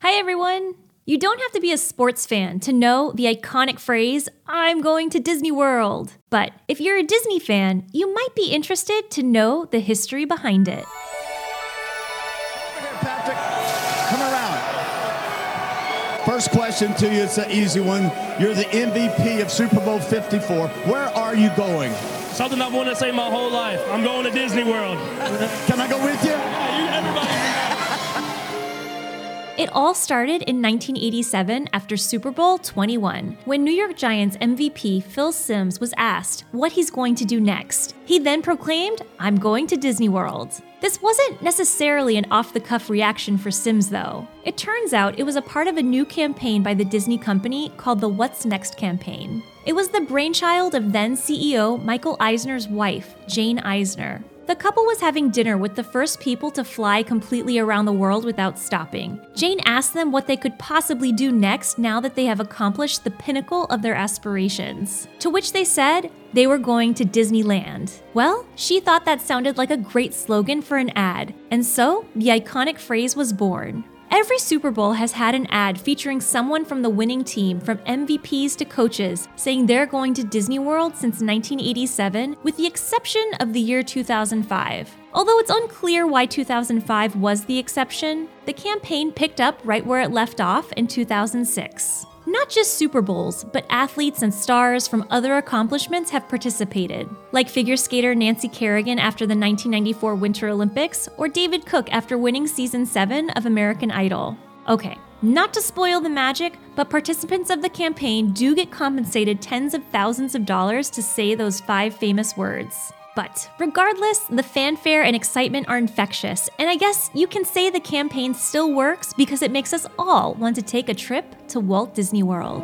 Hi, everyone. You don't have to be a sports fan to know the iconic phrase, I'm going to Disney World. But if you're a Disney fan, you might be interested to know the history behind it. Patrick, come around. First question to you, it's an easy one. You're the MVP of Super Bowl 54. Where are you going? Something I've wanted to say my whole life. I'm going to Disney World. Can I go with you? It all started in 1987 after Super Bowl 21, when New York Giants MVP Phil Simms was asked what he's going to do next. He then proclaimed, I'm going to Disney World. This wasn't necessarily an off the cuff reaction for Simms, though. It turns out it was a part of a new campaign by the Disney company called the What's Next campaign. It was the brainchild of then CEO Michael Eisner's wife, Jane Eisner. The couple was having dinner with the first people to fly completely around the world without stopping. Jane asked them what they could possibly do next now that they have accomplished the pinnacle of their aspirations. To which they said they were going to Disneyland. Well, she thought that sounded like a great slogan for an ad, and so the iconic phrase was born. Every Super Bowl has had an ad featuring someone from the winning team, from MVPs to coaches, saying they're going to Disney World since 1987, with the exception of the year 2005. Although it's unclear why 2005 was the exception, the campaign picked up right where it left off in 2006. Not just Super Bowls, but athletes and stars from other accomplishments have participated, like figure skater Nancy Kerrigan after the 1994 Winter Olympics, or David Cook after winning season 7 of American Idol. Okay, not to spoil the magic, but participants of the campaign do get compensated tens of thousands of dollars to say those five famous words. But regardless, the fanfare and excitement are infectious, and I guess you can say the campaign still works because it makes us all want to take a trip to Walt Disney World.